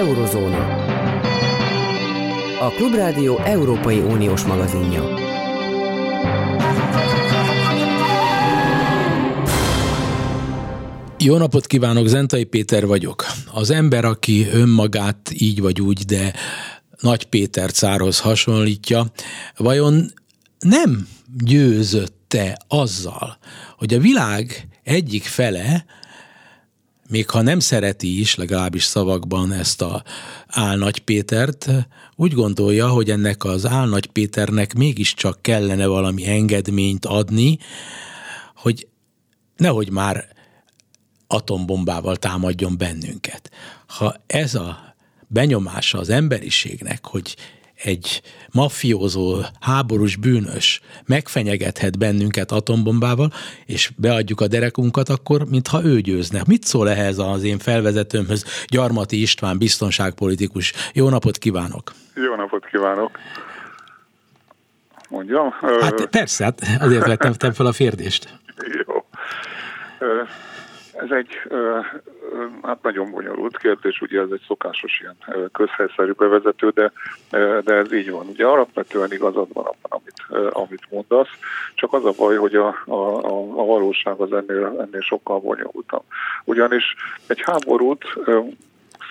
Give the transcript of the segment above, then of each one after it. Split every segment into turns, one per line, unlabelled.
Eurozóna. A Klubrádió Európai Uniós magazinja.
Jó napot kívánok, Zentai Péter vagyok. Az ember, aki önmagát így vagy úgy, de Nagy Péter cárhoz hasonlítja, vajon nem győzötte azzal, hogy a világ egyik fele még ha nem szereti is, legalábbis szavakban ezt a Álnagy Pétert, úgy gondolja, hogy ennek az Álnagy Péternek mégiscsak kellene valami engedményt adni, hogy nehogy már atombombával támadjon bennünket. Ha ez a benyomása az emberiségnek, hogy egy mafiózó, háborús bűnös megfenyegethet bennünket atombombával, és beadjuk a derekunkat, akkor mintha ő győzne. Mit szól ehhez az én felvezetőmhöz, Gyarmati István, biztonságpolitikus? Jó napot kívánok!
Jó napot kívánok! Mondjam?
Hát persze, hát azért vettem fel a férdést.
Jó. Ez egy hát nagyon bonyolult kérdés, ugye ez egy szokásos ilyen közhelyszerű bevezető, de, de ez így van. Ugye alapvetően igazad van abban, amit, amit mondasz, csak az a baj, hogy a, a, a valóság az ennél, ennél sokkal bonyolultabb. Ugyanis egy háborút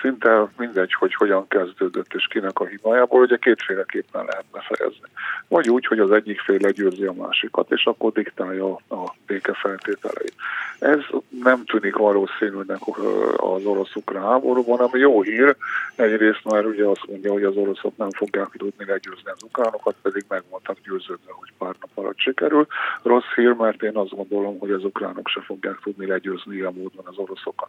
szinte mindegy, hogy hogyan kezdődött és kinek a hibájából, ugye kétféleképpen lehet befejezni. Vagy úgy, hogy az egyik fél legyőzi a másikat, és akkor diktálja a béke feltételeit. Ez nem tűnik valószínűnek az orosz-ukrán háborúban, ami jó hír. Egyrészt már ugye azt mondja, hogy az oroszok nem fogják tudni legyőzni az ukránokat, pedig meg voltak győződve, hogy pár nap alatt sikerül. Rossz hír, mert én azt gondolom, hogy az ukránok se fogják tudni legyőzni ilyen módon az oroszokat.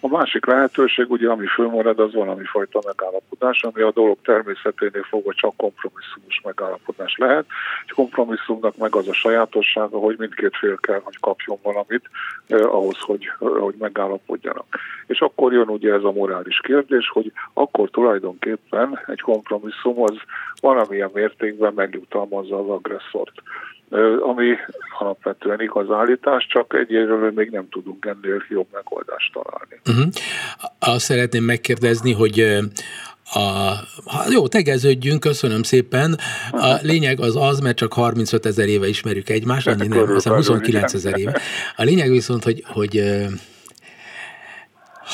A másik lehetőség, ugye, ami fölmarad, az valami fajta megállapodás, ami a dolog természeténél fogva csak kompromisszumos megállapodás lehet. Egy kompromisszumnak meg az a sajátossága, hogy mindkét fél kell, hogy kapjon valamit, eh, ahhoz, hogy, hogy megállapodjanak. És akkor jön ugye ez a morális kérdés, hogy akkor tulajdonképpen egy kompromisszum az valamilyen mértékben megjutalmazza az agresszort ami alapvetően igaz állítás, csak egyelőre még nem tudunk ennél jobb megoldást találni.
Uh-huh. Azt szeretném megkérdezni, hogy a, jó, tegeződjünk, köszönöm szépen. A lényeg az az, mert csak 35 ezer éve ismerjük egymást, annyi nem, aztán 29 ezer éve. A lényeg viszont, hogy, hogy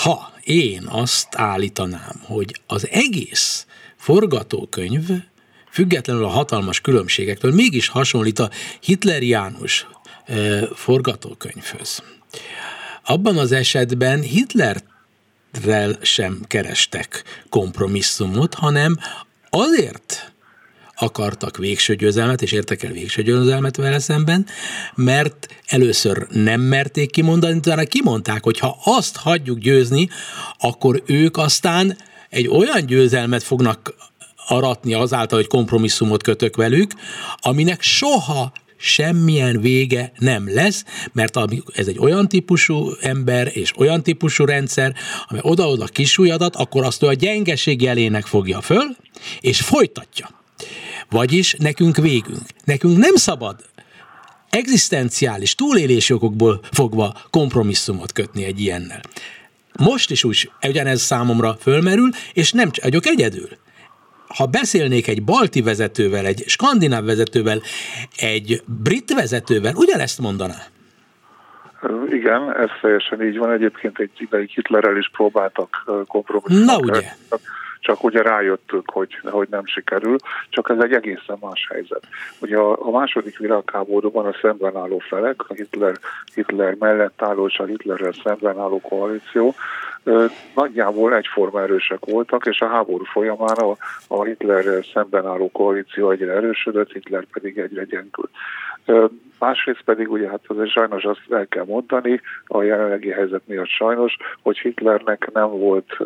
ha én azt állítanám, hogy az egész forgatókönyv függetlenül a hatalmas különbségektől mégis hasonlít a hitleriánus forgatókönyvhöz. Abban az esetben Hitlerrel sem kerestek kompromisszumot, hanem azért akartak végső győzelmet, és értek el végső győzelmet vele szemben, mert először nem merték kimondani, utána kimondták, hogy ha azt hagyjuk győzni, akkor ők aztán egy olyan győzelmet fognak aratni azáltal, hogy kompromisszumot kötök velük, aminek soha semmilyen vége nem lesz, mert ez egy olyan típusú ember és olyan típusú rendszer, ami oda-oda kisúlyadat, akkor azt ő a gyengeség jelének fogja föl, és folytatja. Vagyis nekünk végünk. Nekünk nem szabad egzisztenciális túlélési okokból fogva kompromisszumot kötni egy ilyennel. Most is úgy ugyanez számomra fölmerül, és nem vagyok egyedül ha beszélnék egy balti vezetővel, egy skandináv vezetővel, egy brit vezetővel, ugyanezt mondaná?
Igen, ez teljesen így van. Egyébként egy ideig Hitlerrel is próbáltak kompromisszumot.
Na ugye
csak ugye rájöttük, hogy, hogy nem sikerül, csak ez egy egészen más helyzet. Ugye a, a második világháborúban a szemben álló felek, a Hitler, Hitler mellett álló és a Hitlerrel szemben álló koalíció nagyjából egyforma erősek voltak, és a háború folyamán a, Hitlerrel szemben álló koalíció egyre erősödött, Hitler pedig egyre gyengült. Másrészt pedig ugye hát azért sajnos azt el kell mondani, a jelenlegi helyzet miatt sajnos, hogy Hitlernek nem volt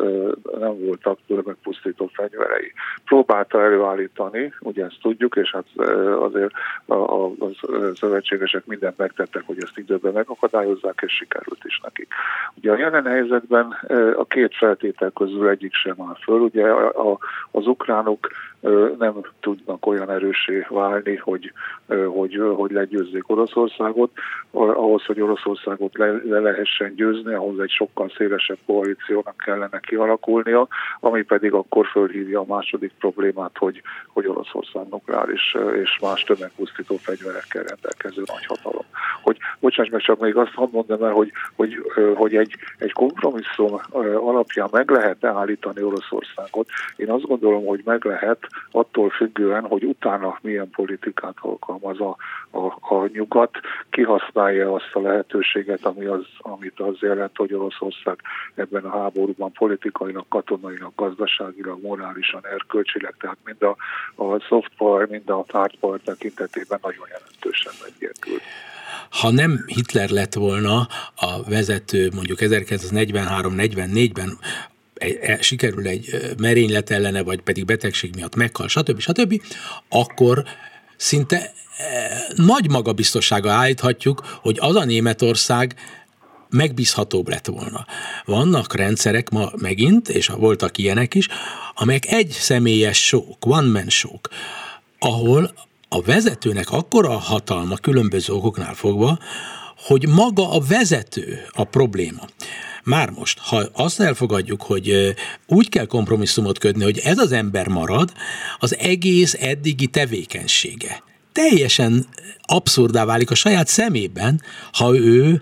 nem voltak tömegpusztító fegyverei. Próbálta előállítani, ugye ezt tudjuk, és hát azért a, a, a szövetségesek mindent megtettek, hogy ezt időben megakadályozzák, és sikerült is nekik. Ugye a jelen helyzetben a két feltétel közül egyik sem áll föl. Ugye a, a, az ukránok nem tudnak olyan erősé válni, hogy, hogy, hogy legyőzzék győzik Oroszországot, ahhoz, hogy Oroszországot le, le lehessen győzni, ahhoz egy sokkal szélesebb koalíciónak kellene kialakulnia, ami pedig akkor fölhívja a második problémát, hogy, hogy Oroszország nukleáris és más tömegpusztító fegyverekkel rendelkező nagyhatalom. Hogy, bocsáss meg, csak még azt mondom el, hogy, hogy, hogy egy, egy kompromisszum alapján meg lehet állítani Oroszországot. Én azt gondolom, hogy meg lehet attól függően, hogy utána milyen politikát alkalmaz a, a, a nyugat, kihasználja azt a lehetőséget, ami az, amit az jelent, hogy Oroszország ebben a háborúban politikailag, katonailag, gazdaságilag, morálisan, erkölcsileg, tehát mind a, a soft power, mind a hard power tekintetében nagyon jelentősen meggyengül
ha nem Hitler lett volna a vezető mondjuk 1943-44-ben e, sikerül egy merénylet ellene, vagy pedig betegség miatt meghal, stb. stb., akkor szinte nagy magabiztossága állíthatjuk, hogy az a Németország megbízhatóbb lett volna. Vannak rendszerek ma megint, és voltak ilyenek is, amelyek egy személyes sok, one man sok, ahol a vezetőnek akkora hatalma különböző okoknál fogva, hogy maga a vezető a probléma. Már most, ha azt elfogadjuk, hogy úgy kell kompromisszumot kötni, hogy ez az ember marad, az egész eddigi tevékenysége. Teljesen abszurdá válik a saját szemében, ha ő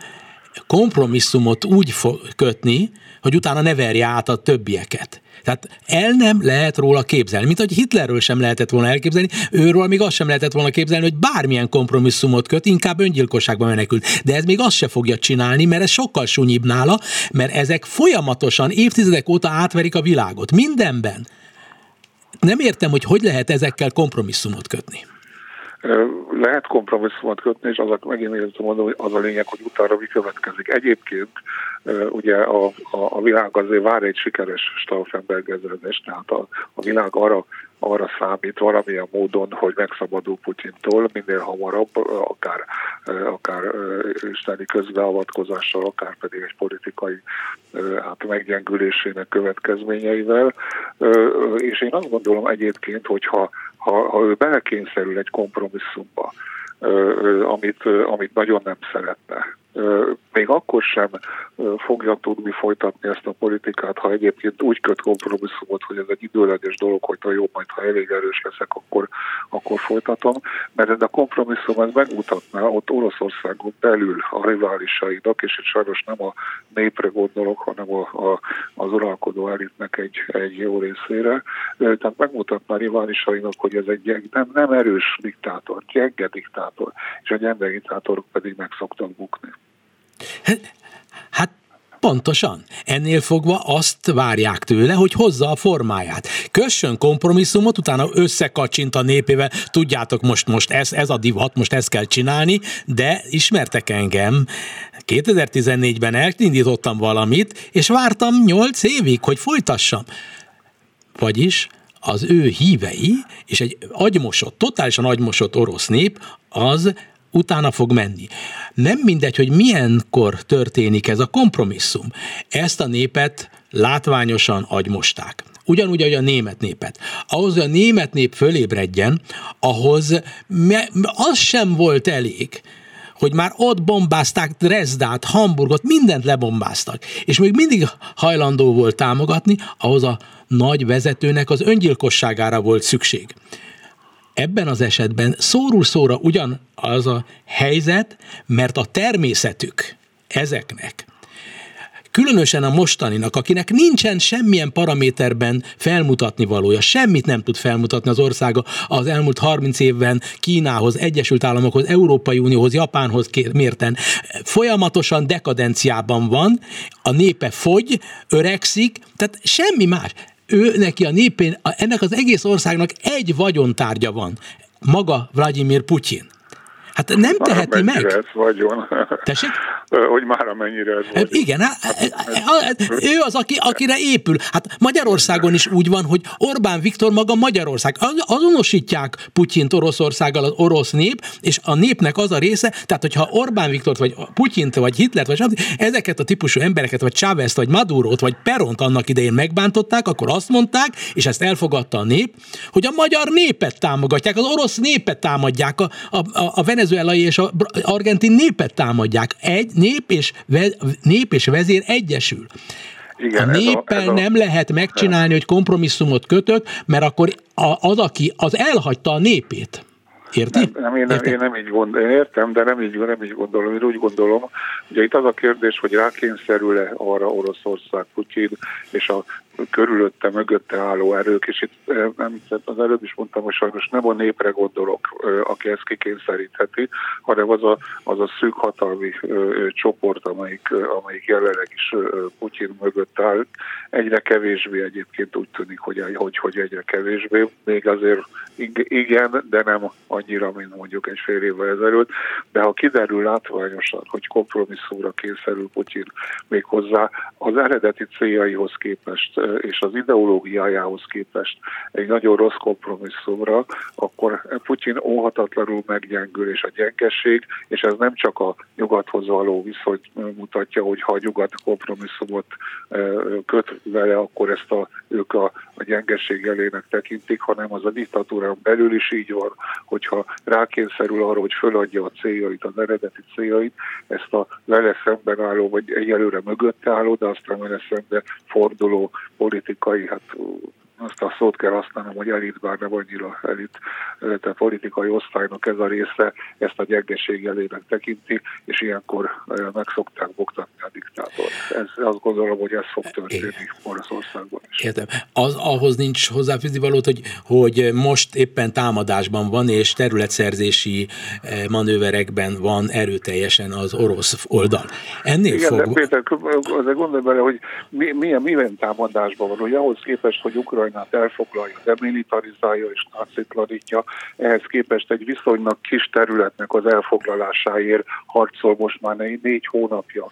kompromisszumot úgy kötni, hogy utána ne verje át a többieket. Tehát el nem lehet róla képzelni, mint hogy Hitlerről sem lehetett volna elképzelni, őről még azt sem lehetett volna képzelni, hogy bármilyen kompromisszumot köt, inkább öngyilkosságba menekült. De ez még azt se fogja csinálni, mert ez sokkal sunyibb nála, mert ezek folyamatosan évtizedek óta átverik a világot. Mindenben. Nem értem, hogy hogy lehet ezekkel kompromisszumot kötni.
Lehet kompromisszumot kötni, és az a, megint értem mondom, hogy az a lényeg, hogy utána mi következik. Egyébként ugye a, a, a világ azért vár egy sikeres Stauffenberg-ezredést, tehát a, a világ arra, arra számít valamilyen módon, hogy megszabadul Putyintól minél hamarabb, akár, akár isteni közbeavatkozással, akár pedig egy politikai hát meggyengülésének következményeivel. És én azt gondolom egyébként, hogyha ha, ha ő belekényszerül egy kompromisszumba, amit, amit nagyon nem szeretne, még akkor sem fogja tudni folytatni ezt a politikát, ha egyébként úgy köt kompromisszumot, hogy ez egy időleges dolog, hogy ha jó, majd ha elég erős leszek, akkor, akkor folytatom, mert ez a kompromisszum ez megmutatná ott Oroszországon belül a riválisainak, és itt sajnos nem a népre gondolok, hanem a, a, az uralkodó elitnek egy, egy jó részére, tehát megmutatná a riválisainak, hogy ez egy gyeng, nem, nem erős diktátor, gyenge diktátor, és a gyenge diktátorok pedig meg szoktak bukni.
Hát Pontosan. Ennél fogva azt várják tőle, hogy hozza a formáját. Kössön kompromisszumot, utána összekacsint a népével, tudjátok, most, most ez, ez a divat, most ezt kell csinálni, de ismertek engem, 2014-ben elindítottam valamit, és vártam 8 évig, hogy folytassam. Vagyis az ő hívei, és egy agymosott, totálisan agymosott orosz nép, az utána fog menni. Nem mindegy, hogy milyenkor történik ez a kompromisszum. Ezt a népet látványosan agymosták. Ugyanúgy, ahogy a német népet. Ahhoz, hogy a német nép fölébredjen, ahhoz az sem volt elég, hogy már ott bombázták Dresdát, Hamburgot, mindent lebombáztak, és még mindig hajlandó volt támogatni, ahhoz a nagy vezetőnek az öngyilkosságára volt szükség. Ebben az esetben szórul szóra ugyan az a helyzet, mert a természetük ezeknek különösen a mostaninak, akinek nincsen semmilyen paraméterben felmutatni valója, semmit nem tud felmutatni az országa az elmúlt 30 évben Kínához, Egyesült Államokhoz, Európai Unióhoz, Japánhoz mérten. Folyamatosan dekadenciában van, a népe fogy, öregszik, tehát semmi más ő neki a népén, ennek az egész országnak egy vagyontárgya van, maga Vladimir Putyin. Hát nem már teheti meg.
Ez vagyon.
Tessék?
Hogy már amennyire ez vagyon.
Igen, hát, ő az, aki, akire épül. Hát Magyarországon is úgy van, hogy Orbán Viktor maga Magyarország. Azonosítják Putyint Oroszországgal az orosz nép, és a népnek az a része, tehát hogyha Orbán Viktort, vagy Putyint, vagy Hitlert, vagy ezeket a típusú embereket, vagy Chávez, vagy Madurót, vagy Peront annak idején megbántották, akkor azt mondták, és ezt elfogadta a nép, hogy a magyar népet támogatják, az orosz népet támadják, a, a, a, a venezuelai és a argentin népet támadják. Egy nép és, nép és vezér egyesül. Igen, a néppel ez a, ez a... nem lehet megcsinálni, hogy kompromisszumot kötök, mert akkor az, aki az elhagyta a népét. Érti?
Nem, nem, én, nem, én nem így gondolom, én értem, de nem így, nem így gondolom. Én úgy gondolom, ugye itt az a kérdés, hogy rákényszerül-e arra Oroszország, Putyin és a körülötte, mögötte álló erők, és itt eh, nem, az előbb is mondtam, hogy sajnos nem a népre gondolok, eh, aki ezt kikényszerítheti, hanem az a, az a szűk hatalmi eh, csoport, amelyik, amelyik jelenleg is Putyin mögött áll. Egyre kevésbé egyébként úgy tűnik, hogy, hogy, hogy egyre kevésbé. Még azért igen, de nem annyira, mint mondjuk egy fél évvel ezelőtt. De ha kiderül látványosan, hogy kompromisszumra kényszerül Putyin még hozzá az eredeti céljaihoz képest és az ideológiájához képest egy nagyon rossz kompromisszumra, akkor Putyin óhatatlanul meggyengül, és a gyengeség, és ez nem csak a nyugathoz való viszony mutatja, hogy ha a nyugat kompromisszumot köt vele, akkor ezt a, ők a, a gyengeség elének tekintik, hanem az a diktatúrán belül is így van, hogyha rákényszerül arra, hogy föladja a céljait, az eredeti céljait, ezt a vele szemben álló, vagy egyelőre mögött álló, de aztán vele szemben forduló politikai, hát azt a szót kell használnom, hogy elit, bár nem annyira elit, tehát politikai osztálynak ez a része ezt a gyengeség elének tekinti, és ilyenkor meg szokták boktatni a diktátort. Ez, azt gondolom, hogy ez fog történni Oroszországban is.
Értem. Az, ahhoz nincs hozzáfűzni valót, hogy, hogy most éppen támadásban van, és területszerzési manőverekben van erőteljesen az orosz oldal. Ennél
Igen, fog... de Péter, azért gondolj bele, hogy mi, milyen, milyen támadásban van, hogy ahhoz képest, hogy Ukrajna Ukrajnát elfoglalja, demilitarizálja és nácitlanítja, ehhez képest egy viszonylag kis területnek az elfoglalásáért harcol most már négy hónapja.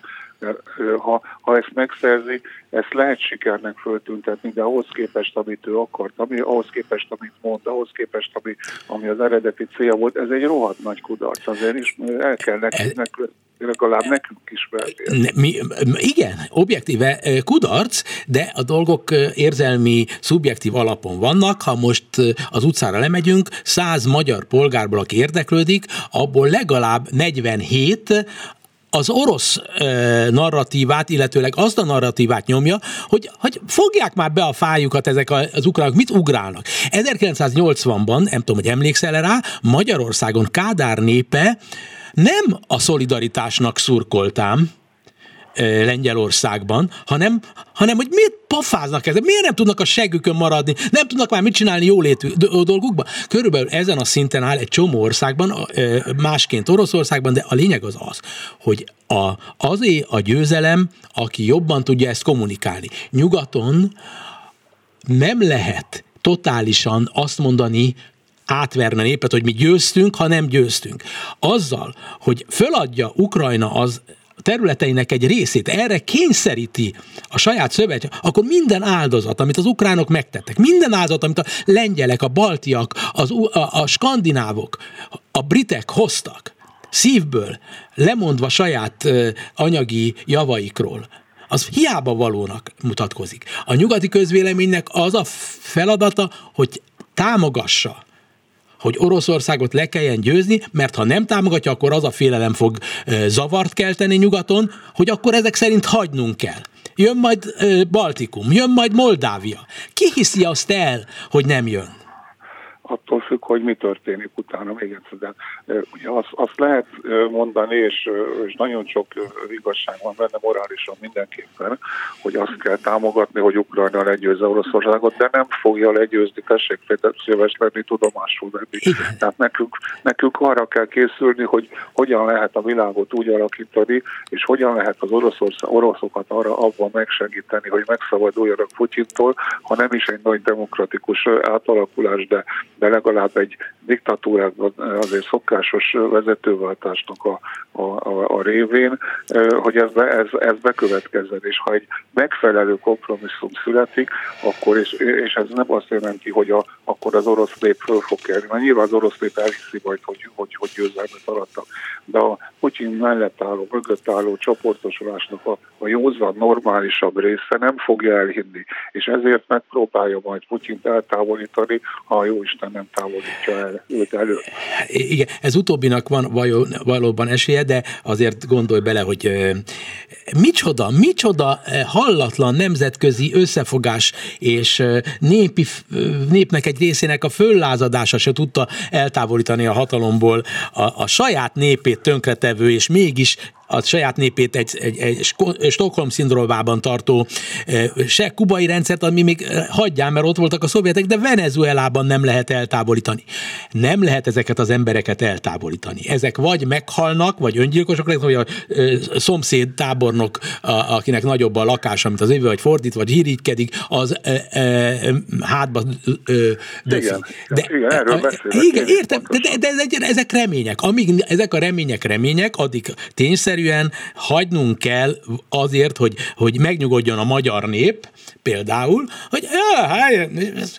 Ha, ha ezt megszerzi, ezt lehet sikernek föltüntetni, de ahhoz képest, amit ő akart, ami, ahhoz képest, amit mond, ahhoz képest, ami, ami az eredeti célja volt, ez egy rohadt nagy kudarc. Azért is el kell nekünk, nekünk legalább nekünk is mi,
Igen, objektíve kudarc, de a dolgok érzelmi, szubjektív alapon vannak. Ha most az utcára lemegyünk, száz magyar polgárból, aki érdeklődik, abból legalább 47 az orosz e, narratívát, illetőleg azt a narratívát nyomja, hogy, hogy fogják már be a fájukat ezek az ukránok, mit ugrálnak. 1980-ban, nem tudom, hogy emlékszel rá, Magyarországon Kádár népe nem a szolidaritásnak szurkoltám, Lengyelországban, hanem, hanem hogy miért pofáznak ezek, miért nem tudnak a segükön maradni, nem tudnak már mit csinálni jólétű dolgukban. Körülbelül ezen a szinten áll egy csomó országban, másként Oroszországban, de a lényeg az az, hogy a, azé a győzelem, aki jobban tudja ezt kommunikálni. Nyugaton nem lehet totálisan azt mondani, átverni a népet, hogy mi győztünk, ha nem győztünk. Azzal, hogy föladja Ukrajna az területeinek egy részét erre kényszeríti a saját szövetség, akkor minden áldozat, amit az ukránok megtettek, minden áldozat, amit a lengyelek, a baltiak, az, a, a skandinávok, a britek hoztak, szívből, lemondva saját uh, anyagi javaikról, az hiába valónak mutatkozik. A nyugati közvéleménynek az a feladata, hogy támogassa hogy Oroszországot le kelljen győzni, mert ha nem támogatja, akkor az a félelem fog zavart kelteni nyugaton, hogy akkor ezek szerint hagynunk kell. Jön majd Baltikum, jön majd Moldávia. Ki hiszi azt el, hogy nem jön?
attól függ, hogy mi történik utána még egyszer. De ugye azt, azt lehet mondani, és, és nagyon sok igazság van benne morálisan mindenképpen, hogy azt kell támogatni, hogy Ukrajna legyőzze Oroszországot, de nem fogja legyőzni, tessék szíves lenni, tudomásul venni. Tehát nekünk, nekünk arra kell készülni, hogy hogyan lehet a világot úgy alakítani, és hogyan lehet az Oroszország, oroszokat arra abban megsegíteni, hogy megszabaduljanak Putyintól, ha nem is egy nagy demokratikus átalakulás, de de legalább egy diktatúrában azért szokásos vezetőváltásnak a, a, a, a révén, hogy ez, be, ez, ez bekövetkezzen, és ha egy megfelelő kompromisszum születik, akkor, és, és ez nem azt jelenti, hogy a, akkor az orosz nép föl fog kelni, mert nyilván az orosz nép elhiszi majd, hogy, hogy, hogy győzelmet arattak, de a Putyin mellett álló, mögött álló csoportosulásnak a, a józan, normálisabb része nem fogja elhinni, és ezért megpróbálja majd Putyint eltávolítani, ha jó Isten nem távolít mozdítja őt elő.
Igen, ez utóbbinak van valóban esélye, de azért gondolj bele, hogy micsoda, micsoda hallatlan nemzetközi összefogás és népi, népnek egy részének a föllázadása se tudta eltávolítani a hatalomból a, a saját népét tönkretevő és mégis a saját népét egy, egy, egy Stockholm szindrómában tartó se kubai rendszert, ami még hagyján, mert ott voltak a szovjetek, de Venezuelában nem lehet eltávolítani. Nem lehet ezeket az embereket eltávolítani. Ezek vagy meghalnak, vagy öngyilkosok lesznek, vagy a szomszéd tábornok, akinek nagyobb a lakása, mint az éve, vagy fordít, vagy hírígykedik, az e, e, hátba e,
igen, de, igen, erről beszélek.
Igen, értem, de, de, de, de ezek remények. Amíg ezek a remények remények, addig tényszerű egyszerűen hagynunk kell azért, hogy, hogy megnyugodjon a magyar nép, például, hogy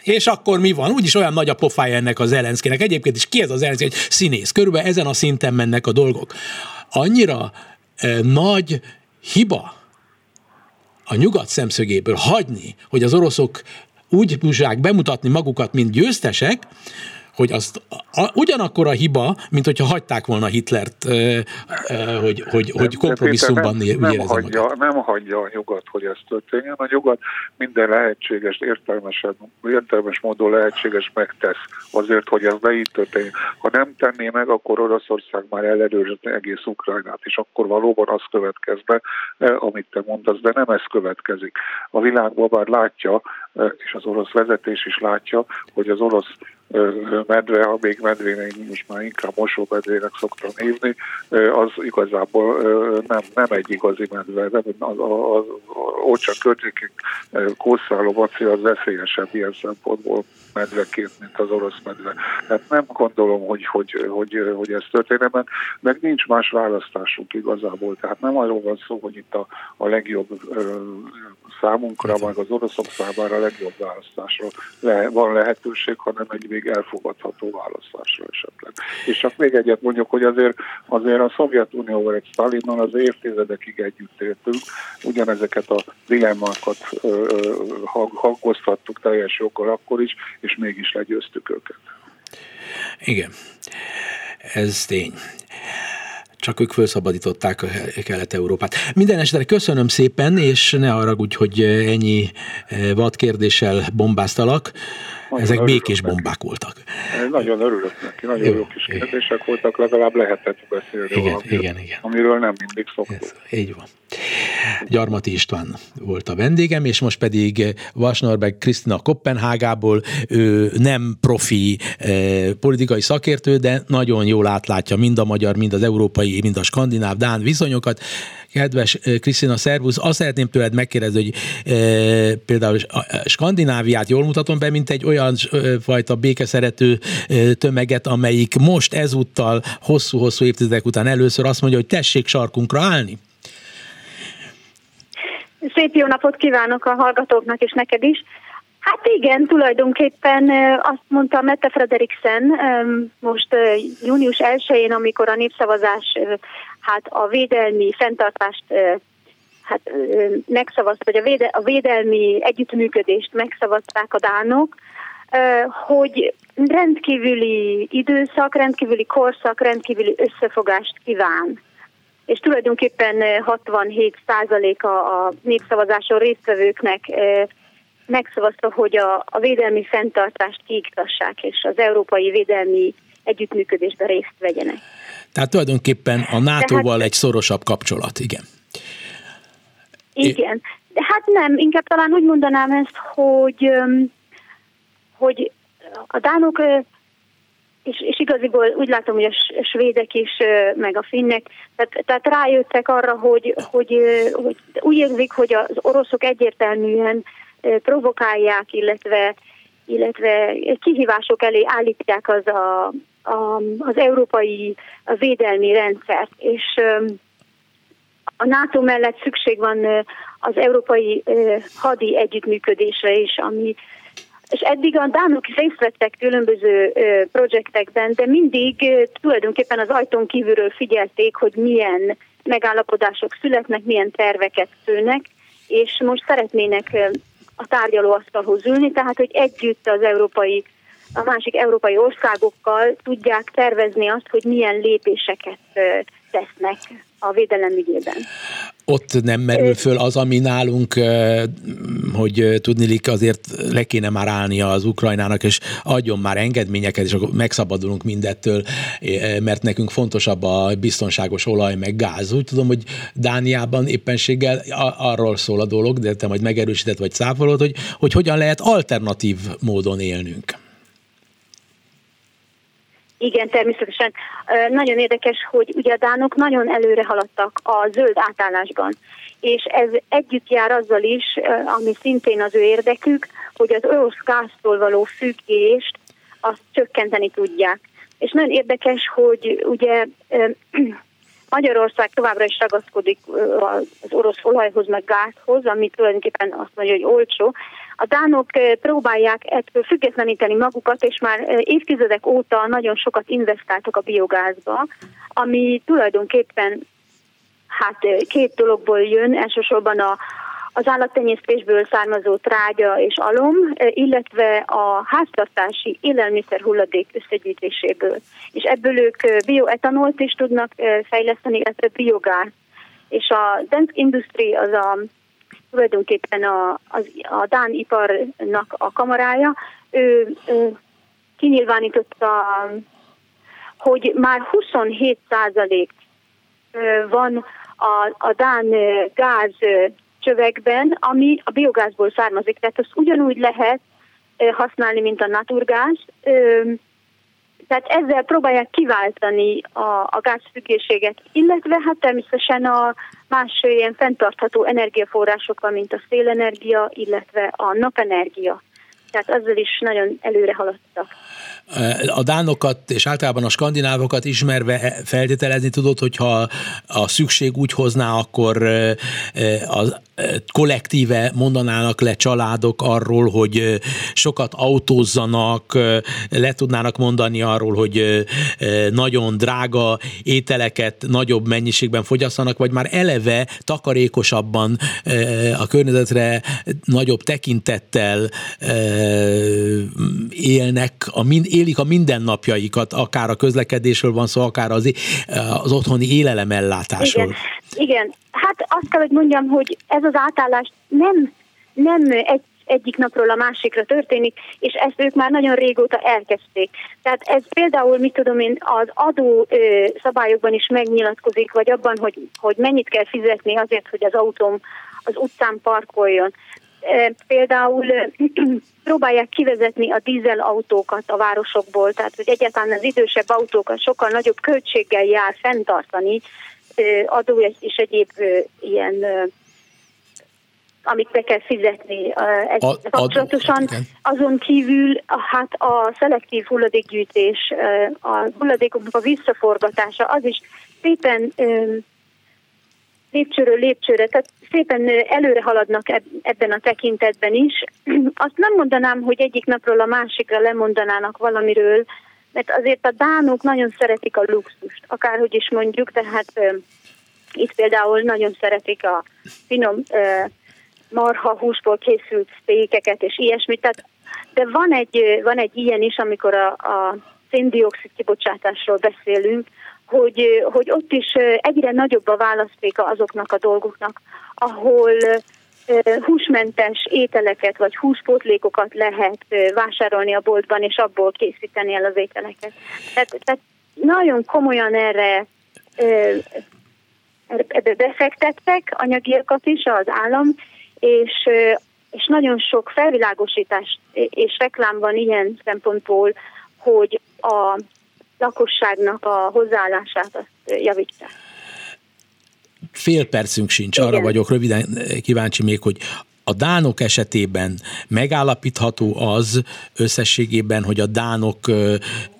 és akkor mi van? Úgyis olyan nagy a pofája ennek az Zelenszkinek. Egyébként is ki ez az Zelenszki? Egy színész. Körülbelül ezen a szinten mennek a dolgok. Annyira eh, nagy hiba a nyugat szemszögéből hagyni, hogy az oroszok úgy tudják bemutatni magukat, mint győztesek, hogy azt a, ugyanakkor a hiba, mint hogyha hagyták volna Hitlert, e, e, hogy, hogy, hogy kompromisszumban
nem, nem, hagyja, nem hagyja a nyugat, hogy ez történjen. A nyugat minden lehetséges, értelmes, értelmes módon lehetséges megtesz azért, hogy ez ne így történjen. Ha nem tenné meg, akkor Oroszország már ellenőrizni egész Ukrajnát, és akkor valóban az következne, amit te mondasz, de nem ez következik. A világban már látja, és az orosz vezetés is látja, hogy az orosz medve, ha még medvének most már inkább mosómedvének szoktam hívni, az igazából nem, nem egy igazi medve, nem, az, az, az Ócsa környékén kószáló vaci az veszélyesebb ilyen szempontból medveként, mint az orosz medve. Hát nem gondolom, hogy, hogy, hogy, hogy ez történne, meg, meg nincs más választásunk igazából. Tehát nem arról van szó, hogy itt a, a legjobb számunkra, meg az oroszok számára a legjobb választásra le, van lehetőség, hanem egy még elfogadható választásra esetleg. És csak még egyet mondjuk, hogy azért, azért a Szovjetunióval egy Stalinnal az évtizedekig együtt éltünk, ugyanezeket a dilemmákat hangoztattuk teljes joggal akkor is, és mégis legyőztük őket.
Igen, ez tény csak ők felszabadították Kelet-Európát. Minden esetre köszönöm szépen, és ne haragudj, hogy ennyi eh, vad kérdéssel bombáztalak. Nagyon Ezek békés neki. bombák voltak.
Nagyon örülök neki, nagyon jó, jó kis kérdések voltak, legalább lehetett beszélni
igen, valami, igen, igen.
amiről nem mindig szoktunk. Ez,
így van. Gyarmati István volt a vendégem, és most pedig Vasnorberg Krisztina Kopenhágából, ő nem profi eh, politikai szakértő, de nagyon jól átlátja mind a magyar, mind az európai, mind a skandináv, dán viszonyokat. Kedves Krisztina, szervusz, azt szeretném tőled megkérdezni, hogy e, például a Skandináviát jól mutatom be, mint egy olyan fajta békeszerető tömeget, amelyik most ezúttal hosszú-hosszú évtizedek után először azt mondja, hogy tessék sarkunkra állni?
Szép jó napot kívánok a hallgatóknak és neked is. Hát igen, tulajdonképpen azt mondta Mette Frederiksen most június 1-én, amikor a népszavazás hát a védelmi fenntartást hát megszavazta, vagy a, véde, a védelmi együttműködést megszavazták a dánok, hogy rendkívüli időszak, rendkívüli korszak, rendkívüli összefogást kíván. És tulajdonképpen 67 a, a népszavazáson résztvevőknek megszavazta, hogy a védelmi fenntartást kiiktassák, és az európai védelmi együttműködésben részt vegyenek.
Tehát tulajdonképpen a NATO-val hát, egy szorosabb kapcsolat, igen.
Igen, de hát nem, inkább talán úgy mondanám ezt, hogy, hogy a dánok, és, és igaziból úgy látom, hogy a svédek is, meg a finnek, tehát, tehát rájöttek arra, hogy, hogy, hogy úgy érzik, hogy az oroszok egyértelműen provokálják, illetve, illetve kihívások elé állítják az a, a, az európai a védelmi rendszert, és a NATO mellett szükség van az európai hadi együttműködésre is, ami és eddig a dánok is részt vettek különböző projektekben, de mindig tulajdonképpen az ajtón kívülről figyelték, hogy milyen megállapodások születnek, milyen terveket szülnek, és most szeretnének a tárgyalóasztalhoz ülni, tehát hogy együtt az európai a másik európai országokkal tudják tervezni azt, hogy milyen lépéseket tesznek a védelem ügyében.
Ott nem merül föl az, ami nálunk, hogy tudnilik azért le kéne már állnia az Ukrajnának, és adjon már engedményeket, és akkor megszabadulunk mindettől, mert nekünk fontosabb a biztonságos olaj meg gáz. Úgy tudom, hogy Dániában éppenséggel arról szól a dolog, de te majd megerősített vagy száfolod, hogy, hogy hogyan lehet alternatív módon élnünk.
Igen, természetesen. Nagyon érdekes, hogy ugye a dánok nagyon előre haladtak a zöld átállásban, és ez együtt jár azzal is, ami szintén az ő érdekük, hogy az orosz gáztól való függést azt csökkenteni tudják. És nagyon érdekes, hogy ugye Magyarország továbbra is ragaszkodik az orosz olajhoz, meg gázhoz, ami tulajdonképpen azt mondja, hogy olcsó, a dánok próbálják ettől függetleníteni magukat, és már évtizedek óta nagyon sokat investáltak a biogázba, ami tulajdonképpen hát két dologból jön, elsősorban a, az állattenyésztésből származó trágya és alom, illetve a háztartási élelmiszer hulladék összegyűjtéséből. És ebből ők bioetanolt is tudnak fejleszteni, illetve biogáz. És a Dansk Industry az a tulajdonképpen a, az, a Dán iparnak a kamarája, ő, ő kinyilvánította, hogy már 27 százalék van a, a Dán gáz csövekben, ami a biogázból származik. Tehát azt ugyanúgy lehet használni, mint a naturgáz. Tehát ezzel próbálják kiváltani a, a gázfüggőséget, illetve hát természetesen a más ilyen fenntartható energiaforrásokkal, mint a szélenergia, illetve a napenergia. Tehát azzal is nagyon előre haladtak.
A dánokat és általában a skandinávokat ismerve feltételezni tudod, hogyha a szükség úgy hozná, akkor az kollektíve mondanának le családok arról, hogy sokat autózzanak, le tudnának mondani arról, hogy nagyon drága ételeket nagyobb mennyiségben fogyasszanak, vagy már eleve takarékosabban a környezetre nagyobb tekintettel élnek, a, élik a mindennapjaikat, akár a közlekedésről van szó, akár az, az otthoni élelemellátásról.
Igen. Igen, hát azt kell, hogy mondjam, hogy ez az átállás nem, nem egy egyik napról a másikra történik, és ezt ők már nagyon régóta elkezdték. Tehát ez például, mit tudom én, az adó ö, szabályokban is megnyilatkozik, vagy abban, hogy, hogy mennyit kell fizetni azért, hogy az autóm az utcán parkoljon. Például próbálják kivezetni a dízel autókat a városokból, tehát hogy egyáltalán az idősebb autókat sokkal nagyobb költséggel jár fenntartani, adó és egyéb ilyen amit be kell fizetni ez kapcsolatosan. Azon kívül hát a szelektív hulladékgyűjtés, a hulladékoknak a visszaforgatása, az is szépen lépcsőről lépcsőre, tehát szépen előre haladnak ebben a tekintetben is. Azt nem mondanám, hogy egyik napról a másikra lemondanának valamiről, mert azért a dánok nagyon szeretik a luxust, akárhogy is mondjuk, tehát itt például nagyon szeretik a finom marha húsból készült sztékeket és ilyesmit, tehát, de van egy, van egy ilyen is, amikor a, a széndiokszid kibocsátásról beszélünk, hogy, hogy ott is egyre nagyobb a választéka azoknak a dolgoknak, ahol húsmentes ételeket vagy húspótlékokat lehet vásárolni a boltban, és abból készíteni el az ételeket. Tehát, tehát nagyon komolyan erre ebbe befektettek anyagiakat is az állam, és, és nagyon sok felvilágosítás és reklám van ilyen szempontból, hogy a lakosságnak a hozzáállását azt javítsák.
Fél percünk sincs, Igen. arra vagyok röviden kíváncsi még, hogy a dánok esetében megállapítható az összességében, hogy a dánok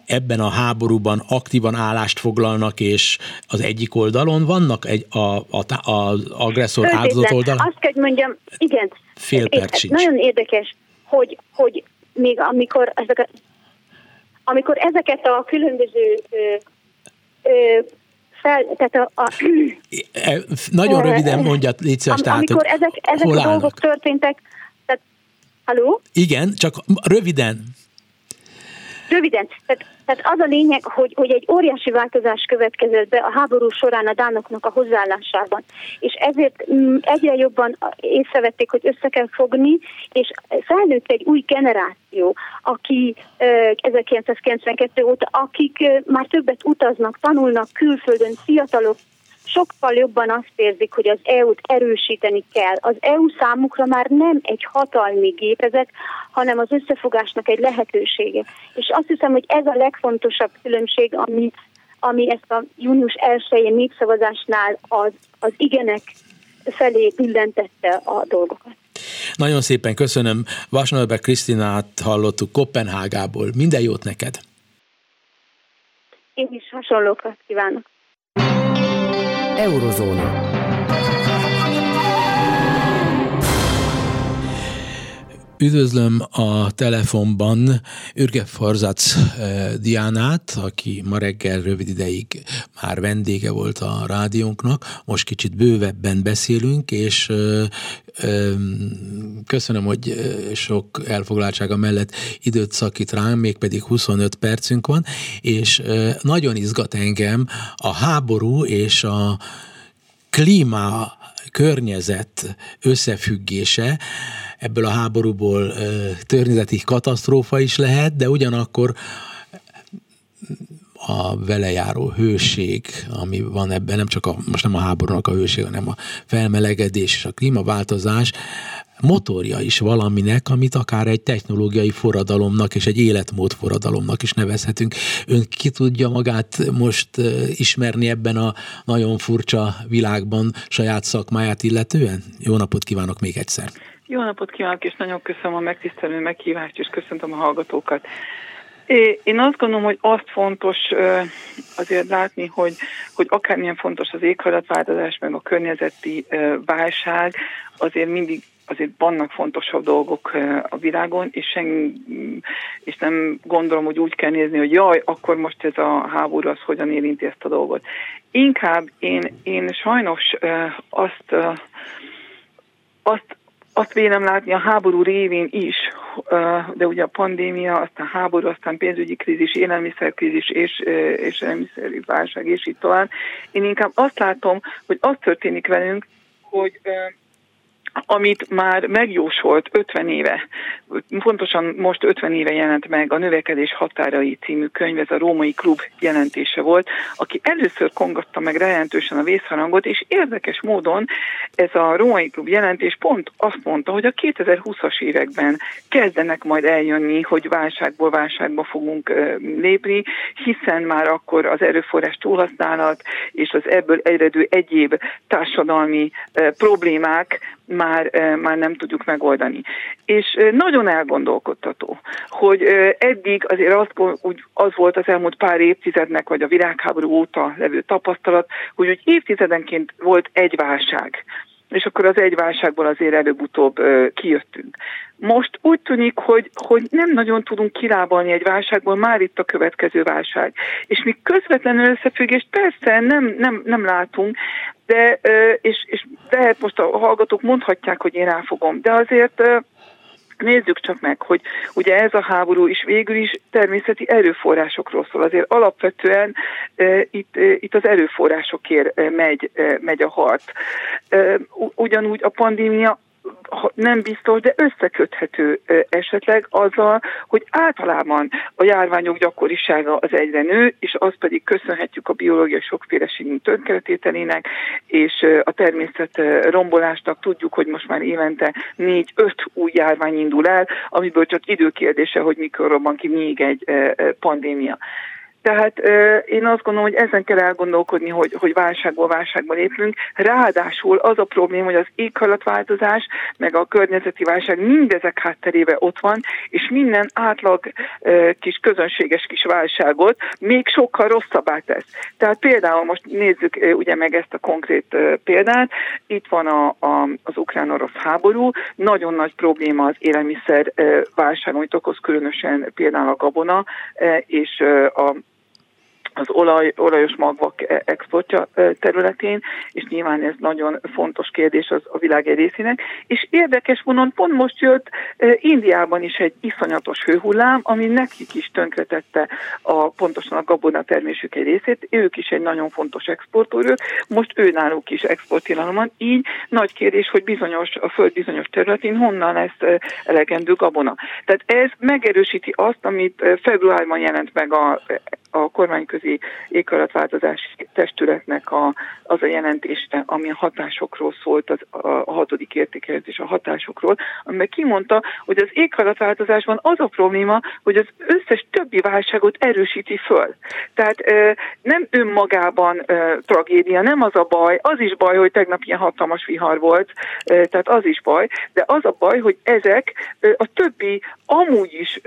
ebben a háborúban aktívan állást foglalnak, és az egyik oldalon vannak egy, a, a, az agresszor áldozat oldalon?
Azt kell, hogy mondjam, igen.
Fél perc sincs.
Nagyon érdekes, hogy, hogy még amikor ezek, amikor ezeket a különböző fel, tehát a, a,
e, Nagyon röviden mondja, légy szíves,
tehát, Amikor ezek, ezek a állnak? dolgok történtek, tehát, haló?
Igen, csak röviden.
Röviden, tehát, tehát az a lényeg, hogy, hogy egy óriási változás következett be a háború során a dánoknak a hozzáállásában, és ezért mm, egyre jobban észrevették, hogy össze kell fogni, és felnőtt egy új generáció, aki 1992 óta, akik már többet utaznak, tanulnak külföldön, fiatalok, sokkal jobban azt érzik, hogy az EU-t erősíteni kell. Az EU számukra már nem egy hatalmi gépezet, hanem az összefogásnak egy lehetősége. És azt hiszem, hogy ez a legfontosabb különbség, ami, ami ezt a június 1-én népszavazásnál az, az igenek felé billentette a dolgokat.
Nagyon szépen köszönöm. Vasnalbe Krisztinát hallottuk Kopenhágából. Minden jót neked!
Én is hasonlókat kívánok.
Eurozóna.
Üdvözlöm a telefonban Ürge Farzac eh, Diánát, aki ma reggel rövid ideig már vendége volt a rádiónknak. Most kicsit bővebben beszélünk, és eh, köszönöm, hogy eh, sok elfoglaltsága mellett időt szakít rám, mégpedig 25 percünk van, és nagyon izgat engem a háború és a klíma környezet összefüggése, ebből a háborúból környezeti katasztrófa is lehet, de ugyanakkor a vele járó hőség, ami van ebben, nem csak a, most nem a háborúnak a hőség, hanem a felmelegedés és a klímaváltozás, motorja is valaminek, amit akár egy technológiai forradalomnak és egy életmód forradalomnak is nevezhetünk. Ön ki tudja magát most ismerni ebben a nagyon furcsa világban saját szakmáját illetően? Jó napot kívánok még egyszer!
Jó napot kívánok, és nagyon köszönöm a megtisztelő meghívást, és köszöntöm a hallgatókat. Én azt gondolom, hogy azt fontos azért látni, hogy, hogy akármilyen fontos az éghajlatváltozás, meg a környezeti válság, azért mindig azért vannak fontosabb dolgok a világon, és, sen, és nem gondolom, hogy úgy kell nézni, hogy jaj, akkor most ez a háború az hogyan érinti ezt a dolgot. Inkább én, én sajnos azt, azt azt vélem látni a háború révén is, de ugye a pandémia, aztán háború, aztán pénzügyi krízis, élelmiszerkrízis és, és élelmiszeri válság, és így tovább. Én inkább azt látom, hogy az történik velünk, hogy amit már megjósolt 50 éve, pontosan most 50 éve jelent meg a Növekedés határai című könyv, ez a Római Klub jelentése volt, aki először kongatta meg jelentősen a vészharangot, és érdekes módon ez a Római Klub jelentés pont azt mondta, hogy a 2020-as években kezdenek majd eljönni, hogy válságból válságba fogunk lépni, hiszen már akkor az erőforrás túlhasználat és az ebből eredő egyéb társadalmi problémák már, már nem tudjuk megoldani. És nagyon elgondolkodtató, hogy eddig azért az, úgy, az volt az elmúlt pár évtizednek, vagy a világháború óta levő tapasztalat, hogy úgy évtizedenként volt egy válság, és akkor az egy válságból azért előbb-utóbb kijöttünk. Most úgy tűnik, hogy, hogy nem nagyon tudunk kilábalni egy válságból, már itt a következő válság. És mi közvetlenül összefüggést persze nem, nem, nem látunk, de, és, és lehet most a hallgatók mondhatják, hogy én elfogom, de azért Nézzük csak meg, hogy ugye ez a háború is végül is természeti erőforrásokról szól. Azért alapvetően e, itt, e, itt az erőforrásokért megy, e, megy a harc. E, ugyanúgy a pandémia nem biztos, de összeköthető esetleg azzal, hogy általában a járványok gyakorisága az egyre nő, és azt pedig köszönhetjük a biológiai sokféleségünk tönkretételének, és a természet rombolásnak tudjuk, hogy most már évente négy-öt új járvány indul el, amiből csak időkérdése, hogy mikor robban ki még egy pandémia. Tehát én azt gondolom, hogy ezen kell elgondolkodni, hogy, hogy válságból válságba lépünk. Ráadásul az a probléma, hogy az éghajlatváltozás, meg a környezeti válság mindezek hátterébe ott van, és minden átlag kis közönséges kis válságot még sokkal rosszabbá tesz. Tehát például most nézzük ugye meg ezt a konkrét példát. Itt van a, a, az ukrán-orosz háború, nagyon nagy probléma az élelmiszer válság, amit okoz különösen például a gabona és a az olaj, olajos magvak e, exportja e, területén, és nyilván ez nagyon fontos kérdés az a világ részének. És érdekes módon pont most jött e, Indiában is egy iszonyatos hőhullám, ami nekik is tönkretette a, pontosan a gabona termésük egy részét. Ők is egy nagyon fontos exportőrök, most ő náluk is exporttilalom van. Így nagy kérdés, hogy bizonyos, a föld bizonyos területén honnan lesz elegendő gabona. Tehát ez megerősíti azt, amit februárban jelent meg a, a kormányközi Nemzetközi Éghajlatváltozási Testületnek a, az a jelentése, ami a hatásokról szólt, az, a, hatodik értékelés a hatásokról, amiben kimondta, hogy az éghajlatváltozásban az a probléma, hogy az összes többi válságot erősíti föl. Tehát nem önmagában tragédia, nem az a baj, az is baj, hogy tegnap ilyen hatalmas vihar volt, tehát az is baj, de az a baj, hogy ezek a többi amúgy is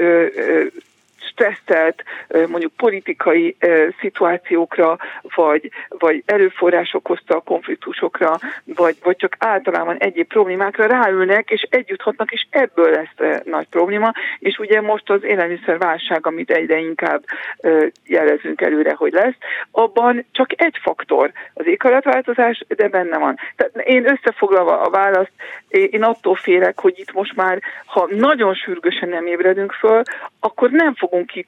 stresszelt mondjuk politikai szituációkra, vagy, vagy erőforrások hozta a konfliktusokra, vagy, vagy csak általában egyéb problémákra ráülnek, és együtt hatnak, és ebből lesz nagy probléma. És ugye most az élelmiszerválság, amit egyre inkább jelezünk előre, hogy lesz, abban csak egy faktor, az éghajlatváltozás, de benne van. Tehát én összefoglalva a választ, én attól félek, hogy itt most már, ha nagyon sürgősen nem ébredünk föl, akkor nem fogunk ki,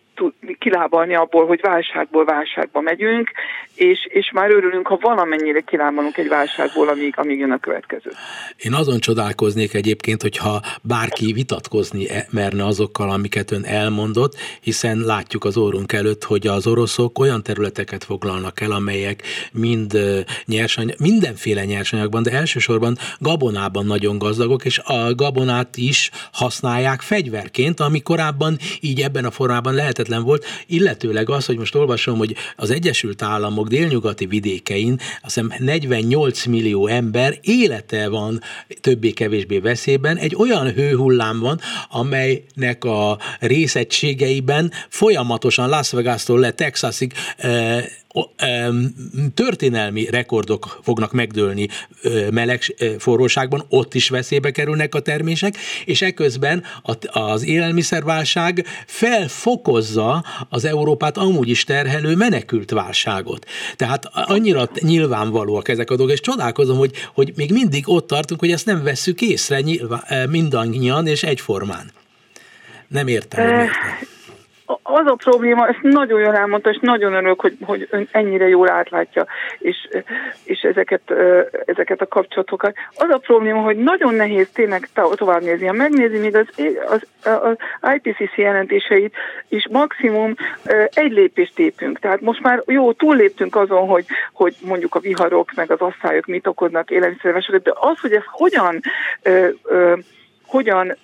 kilábalni abból, hogy válságból válságba megyünk, és, és már örülünk, ha valamennyire kilábalunk egy válságból, amíg, amíg jön a következő.
Én azon csodálkoznék egyébként, hogyha bárki vitatkozni e- merne azokkal, amiket ön elmondott, hiszen látjuk az órunk előtt, hogy az oroszok olyan területeket foglalnak el, amelyek mind nyersanyag, mindenféle nyersanyagban, de elsősorban gabonában nagyon gazdagok, és a gabonát is használják fegyverként, ami korábban így ebben a formában lehetetlen volt, illetőleg az, hogy most olvasom, hogy az Egyesült Államok délnyugati vidékein azt hiszem 48 millió ember élete van többé-kevésbé veszélyben, egy olyan hőhullám van, amelynek a részegységeiben folyamatosan Las Vegas-tól le Texasig eh, történelmi rekordok fognak megdőlni meleg forróságban, ott is veszélybe kerülnek a termések, és eközben az élelmiszerválság felfokozza az Európát amúgy is terhelő menekült válságot. Tehát annyira nyilvánvalóak ezek a dolgok, és csodálkozom, hogy, hogy még mindig ott tartunk, hogy ezt nem vesszük észre nyilván, mindannyian és egyformán. Nem értem, hogy
az a probléma, ezt nagyon jól elmondta, és nagyon örülök, hogy, hogy ön ennyire jól átlátja, és, és ezeket, ezeket a kapcsolatokat. Az a probléma, hogy nagyon nehéz tényleg tovább nézni. Ha megnézi még az, az, az IPCC jelentéseit, és maximum egy lépést lépünk. Tehát most már jó, túlléptünk azon, hogy, hogy mondjuk a viharok, meg az asszályok mit okoznak élelmiszerveseket, de az, hogy ez hogyan, hogyan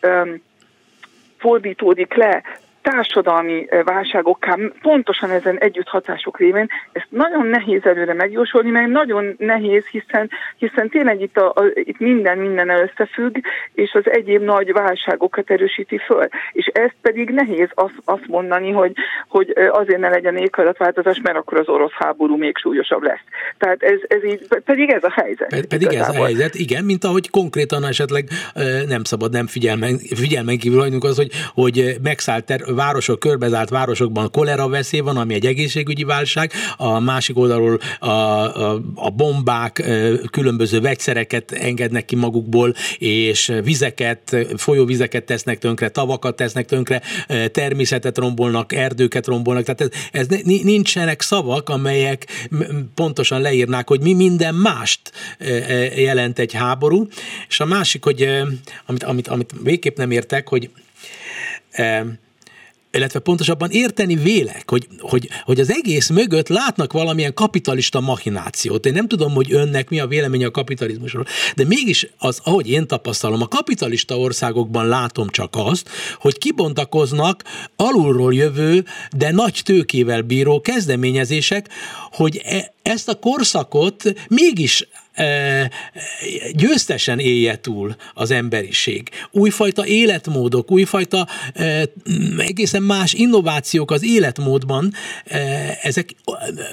fordítódik le társadalmi válságokká, pontosan ezen együtthatások révén, ezt nagyon nehéz előre megjósolni, mert nagyon nehéz, hiszen, hiszen tényleg itt, a, a, itt minden minden összefügg, és az egyéb nagy válságokat erősíti föl. És ezt pedig nehéz azt, azt mondani, hogy, hogy azért ne legyen éghajlatváltozás, mert akkor az orosz háború még súlyosabb lesz. Tehát ez, ez így, pedig ez a helyzet.
Pedig igazából. ez a helyzet, igen, mint ahogy konkrétan esetleg nem szabad nem figyelmen, figyelmen kívül hagynunk az, hogy, hogy megszállt ter, városok, körbezárt városokban kolera veszély van, ami egy egészségügyi válság, a másik oldalról a, a, a bombák különböző vegyszereket engednek ki magukból, és vizeket, folyóvizeket tesznek tönkre, tavakat tesznek tönkre, természetet rombolnak, erdőket rombolnak, tehát ez, ez nincsenek szavak, amelyek pontosan leírnák, hogy mi minden mást jelent egy háború, és a másik, hogy amit, amit, amit végképp nem értek, hogy illetve pontosabban érteni vélek, hogy, hogy, hogy az egész mögött látnak valamilyen kapitalista machinációt. Én nem tudom, hogy önnek mi a véleménye a kapitalizmusról, de mégis az, ahogy én tapasztalom, a kapitalista országokban látom csak azt, hogy kibontakoznak alulról jövő, de nagy tőkével bíró kezdeményezések, hogy e, ezt a korszakot mégis győztesen élje túl az emberiség. Újfajta életmódok, újfajta egészen más innovációk az életmódban, ezek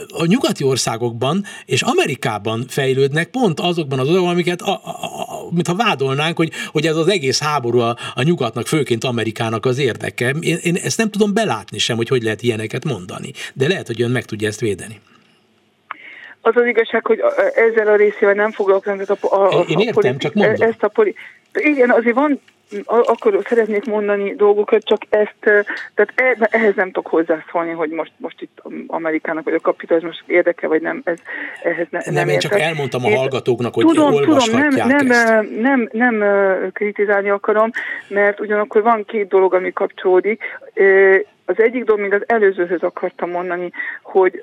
a nyugati országokban és Amerikában fejlődnek, pont azokban az országokban, amiket, a, a, a, mintha vádolnánk, hogy, hogy ez az egész háború a, a nyugatnak, főként Amerikának az érdeke. Én, én ezt nem tudom belátni sem, hogy hogy lehet ilyeneket mondani, de lehet, hogy ön meg tudja ezt védeni.
Az az igazság, hogy ezzel a részével nem foglalkozom.
A, a, a, Én értem, politi- csak mondom.
Ezt a poli- igen, azért van akkor szeretnék mondani dolgokat, csak ezt, tehát e, ehhez nem tudok hozzászólni, hogy most, most itt Amerikának vagy a kapitalizmus érdeke, vagy nem, ez, ehhez ne,
nem, nem én csak elmondtam a hallgatóknak, hogy
tudom, tudom, nem, nem. Nem, nem, nem kritizálni akarom, mert ugyanakkor van két dolog, ami kapcsolódik. Az egyik dolog, mint az előzőhöz akartam mondani, hogy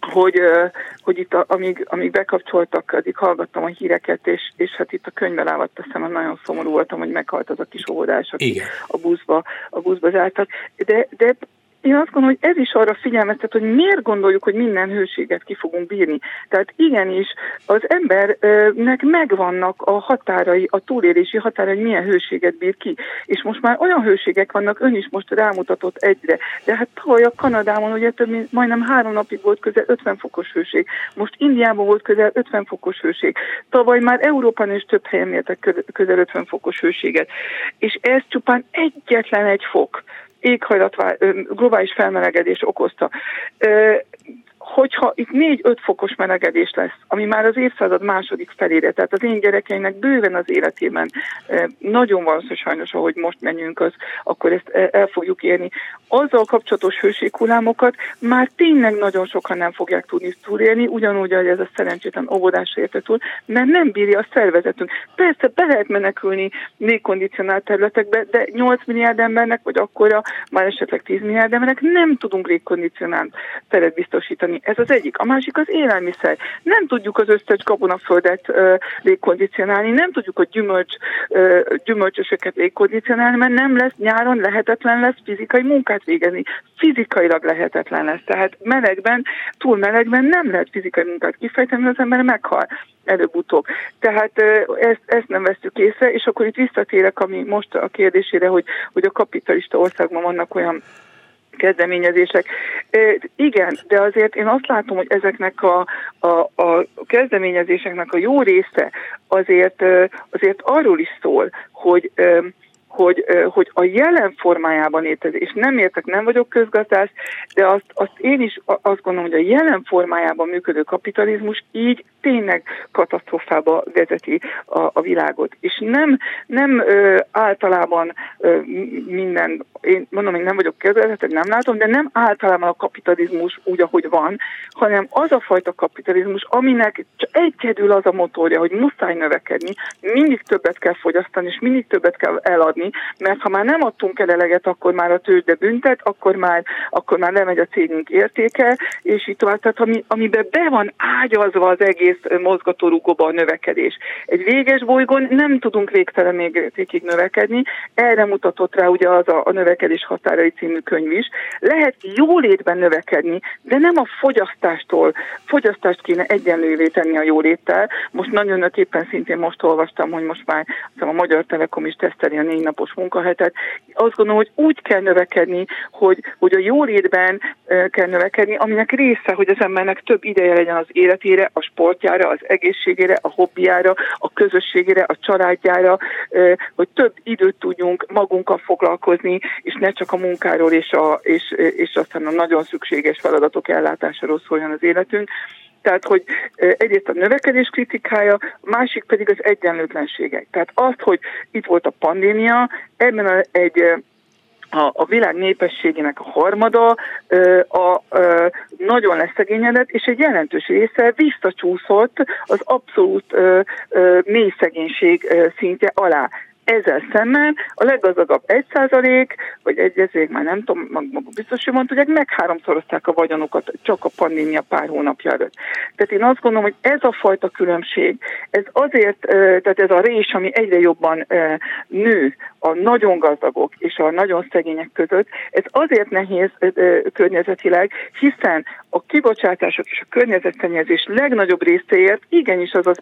hogy, hogy itt a, amíg, amíg bekapcsoltak, addig hallgattam a híreket, és, és hát itt a könyvbe lávadt a szemem, nagyon szomorú voltam, hogy meghalt az a kis óvodás, aki Igen. a buszba, a buszba zártak. De, de én azt gondolom, hogy ez is arra figyelmeztet, hogy miért gondoljuk, hogy minden hőséget ki fogunk bírni. Tehát igenis, az embernek megvannak a határai, a túlélési határai, hogy milyen hőséget bír ki. És most már olyan hőségek vannak, ön is most rámutatott egyre. De hát tavaly a Kanadában ugye több mint majdnem három napig volt közel 50 fokos hőség. Most Indiában volt közel 50 fokos hőség. Tavaly már Európán is több helyen mértek közel 50 fokos hőséget. És ez csupán egyetlen egy fok éghajlat, globális felmelegedés okozta hogyha itt 4-5 fokos melegedés lesz, ami már az évszázad második felére, tehát az én gyerekeimnek bőven az életében nagyon valószínű sajnos, ahogy most menjünk, az, akkor ezt el fogjuk érni. Azzal kapcsolatos hőséghullámokat már tényleg nagyon sokan nem fogják tudni túlélni, ugyanúgy, hogy ez a szerencsétlen óvodás érte túl, mert nem bírja a szervezetünk. Persze be lehet menekülni légkondicionált területekbe, de 8 milliárd embernek, vagy akkora, már esetleg 10 milliárd embernek nem tudunk légkondicionált teret biztosítani ez az egyik. A másik az élelmiszer. Nem tudjuk az összes gabonaföldet légkondicionálni, nem tudjuk a gyümölcs, uh, gyümölcsösöket légkondicionálni, mert nem lesz nyáron lehetetlen lesz fizikai munkát végezni. Fizikailag lehetetlen lesz. Tehát melegben, túl melegben nem lehet fizikai munkát kifejteni, az ember meghal előbb-utóbb. Tehát ezt, ezt nem vesztük észre, és akkor itt visszatérek, ami most a kérdésére, hogy, hogy a kapitalista országban vannak olyan kezdeményezések. Igen, de azért én azt látom, hogy ezeknek a, a, a kezdeményezéseknek a jó része azért, azért arról is szól, hogy hogy, hogy a jelen formájában létezik, és nem értek, nem vagyok közgazdász, de azt, azt én is azt gondolom, hogy a jelen formájában működő kapitalizmus így tényleg katasztrofába vezeti a, a világot. És nem, nem ö, általában ö, minden, én mondom, hogy nem vagyok közgazdász, nem látom, de nem általában a kapitalizmus úgy, ahogy van, hanem az a fajta kapitalizmus, aminek csak egyedül az a motorja, hogy muszáj növekedni, mindig többet kell fogyasztani, és mindig többet kell eladni, adni, mert ha már nem adtunk el eleget, akkor már a tőzsde büntet, akkor már, akkor már lemegy a cégünk értéke, és így tovább. Tehát ami, amiben be van ágyazva az egész mozgatórugóba a növekedés. Egy véges bolygón nem tudunk végtelen végig növekedni, erre mutatott rá ugye az a, a növekedés határai című könyv is. Lehet jólétben növekedni, de nem a fogyasztástól. Fogyasztást kéne egyenlővé tenni a jóléttel. Most nagyon éppen szintén most olvastam, hogy most már a Magyar Telekom is teszteli a 4 napos munkahetet. Azt gondolom, hogy úgy kell növekedni, hogy, hogy a jólétben kell növekedni, aminek része, hogy az embernek több ideje legyen az életére, a sportjára, az egészségére, a hobbiára, a közösségére, a családjára, hogy több időt tudjunk magunkkal foglalkozni, és ne csak a munkáról és, a, és, és aztán a nagyon szükséges feladatok ellátásáról szóljon az életünk. Tehát, hogy egyrészt a növekedés kritikája, másik pedig az egyenlőtlenségek. Tehát azt, hogy itt volt a pandémia, ebben a, egy a, a világ népességének a harmada a, a, nagyon leszegényedett, és egy jelentős része visszacsúszott az abszolút mély szegénység szintje alá Ezzel szemben a leggazdagabb 1% vagy egyezég, már nem tudom, maguk biztos, hogy mondták, meg háromszorozták a vagyonukat csak a pandémia pár hónapja előtt. Tehát én azt gondolom, hogy ez a fajta különbség, ez azért, tehát ez a rés, ami egyre jobban nő a nagyon gazdagok és a nagyon szegények között, ez azért nehéz környezetileg, hiszen a kibocsátások és a környezetszennyezés legnagyobb részéért igenis az az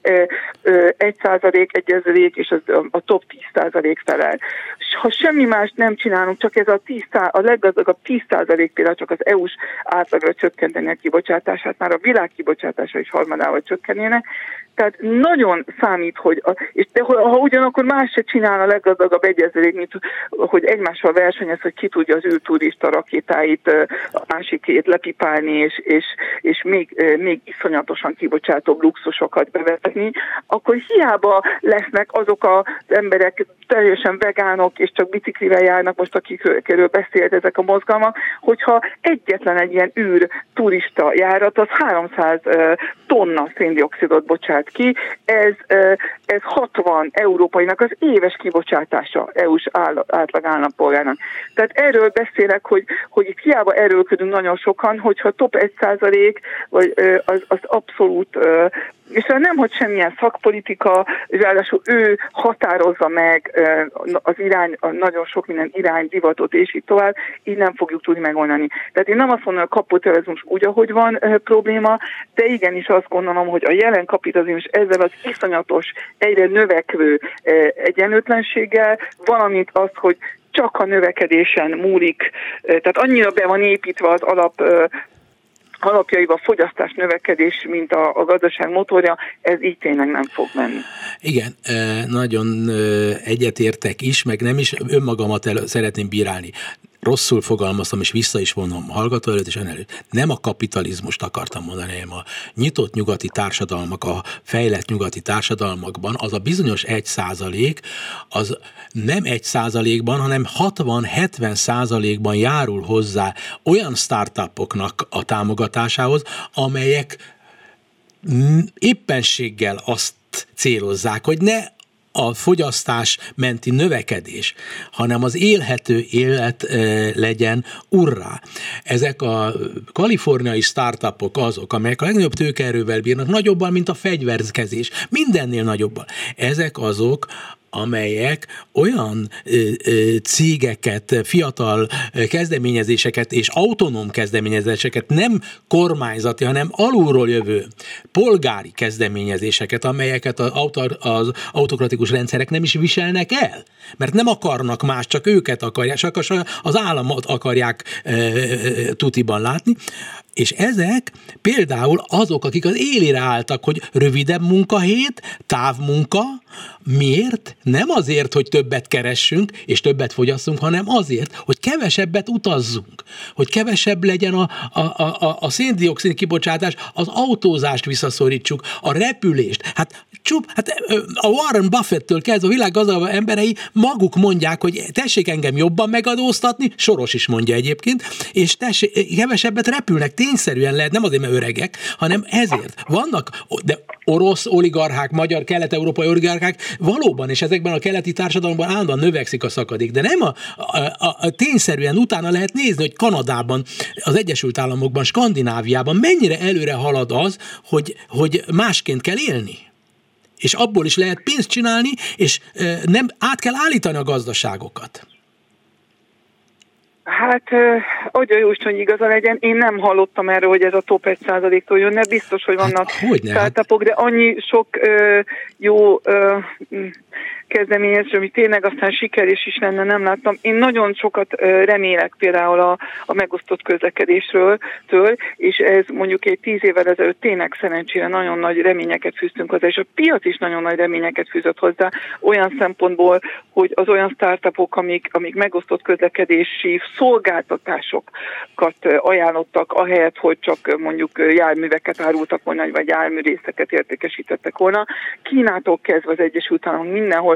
1 százalék, egyezőlék és az, a top 10 százalék felel. Ha semmi más nem csinálunk, csak ez a, 10, a leggazdagabb 10 százalék például csak az EU-s átlagra csökkenteni a kibocsátását, már a világ kibocsátása is harmadával csökkennének, tehát nagyon számít, hogy, a, és de ha ugyanakkor más se csinál a leggazdagabb egyezőlék, mint hogy egymással versenyez, hogy ki tudja az űrturista rakétáit a másikét lepipálni, és, és, és még, még iszonyatosan kibocsátóbb luxusokat bevetni, akkor hiába lesznek azok az emberek teljesen vegánok, és csak biciklivel járnak, most akikről beszélt ezek a mozgalmak, hogyha egyetlen egy ilyen űr turista járat, az 300 tonna széndiokszidot bocsát ki, ez, ez 60 európainak az éves kibocsátása EU-s átlag állampolgárnak. Tehát erről beszélek, hogy, hogy itt hiába erőlködünk nagyon sokan, hogyha top 1 százalék, vagy az, az abszolút és nem, hogy semmilyen szakpolitika, ráadásul ő határozza meg az irány, nagyon sok minden irány, divatot és így tovább, így nem fogjuk tudni megoldani. Tehát én nem azt mondom, hogy a kapitalizmus úgy, ahogy van probléma, de igenis azt gondolom, hogy a jelen kapitalizmus ezzel az iszonyatos, egyre növekvő egyenlőtlenséggel, valamint az, hogy csak a növekedésen múlik, tehát annyira be van építve az alap alapjaiba fogyasztás növekedés, mint a, a gazdaság motorja, ez így tényleg nem fog menni.
Igen, nagyon egyetértek is, meg nem is önmagamat el, szeretném bírálni rosszul fogalmaztam, és vissza is vonom hallgató előtt és előtt. Nem a kapitalizmust akartam mondani, hanem a nyitott nyugati társadalmak, a fejlett nyugati társadalmakban az a bizonyos egy százalék, az nem egy százalékban, hanem 60-70 százalékban járul hozzá olyan startupoknak a támogatásához, amelyek éppenséggel azt célozzák, hogy ne a fogyasztás menti növekedés, hanem az élhető élet legyen urrá. Ezek a kaliforniai startupok azok, amelyek a legnagyobb tőkerővel bírnak, nagyobban, mint a fegyverkezés, mindennél nagyobban. Ezek azok, amelyek olyan cégeket, fiatal kezdeményezéseket és autonóm kezdeményezéseket, nem kormányzati, hanem alulról jövő polgári kezdeményezéseket, amelyeket az, autokratikus rendszerek nem is viselnek el, mert nem akarnak más, csak őket akarják, csak az államot akarják ö, tutiban látni, és ezek például azok, akik az élére álltak, hogy rövidebb munkahét, távmunka, miért? Nem azért, hogy többet keressünk és többet fogyasszunk, hanem azért, hogy kevesebbet utazzunk, hogy kevesebb legyen a, a, a, a széndiokszid kibocsátás, az autózást visszaszorítsuk, a repülést. Hát csup, hát a Warren Buffett-től kezdve a világ gazdagabb emberei maguk mondják, hogy tessék engem jobban megadóztatni, Soros is mondja egyébként, és tessék, kevesebbet repülnek, tényszerűen lehet, nem azért, mert öregek, hanem ezért. Vannak, de orosz oligarchák, magyar, kelet-európai oligarchák valóban, és ezekben a keleti társadalomban állandóan növekszik a szakadék, de nem a, a, a, a tényszerűen utána lehet nézni, hogy Kanadában, az Egyesült Államokban, Skandináviában mennyire előre halad az, hogy, hogy másként kell élni és abból is lehet pénzt csinálni, és nem át kell állítani a gazdaságokat.
Hát, hogy jó hogy igaza legyen, én nem hallottam erről, hogy ez a top 1%-tól jönne, biztos, hogy vannak hát, startupok, de annyi sok ö, jó ö, kezdeményezés, ami tényleg aztán sikerés is lenne, nem láttam. Én nagyon sokat remélek például a, a megosztott közlekedésről, től, és ez mondjuk egy tíz évvel ezelőtt tényleg szerencsére nagyon nagy reményeket fűztünk hozzá, és a piac is nagyon nagy reményeket fűzött hozzá, olyan szempontból, hogy az olyan startupok, amik, amik megosztott közlekedési szolgáltatásokat ajánlottak, ahelyett, hogy csak mondjuk járműveket árultak volna, vagy járműrészeket értékesítettek volna. Kínától kezdve az Egyesült Államok mindenhol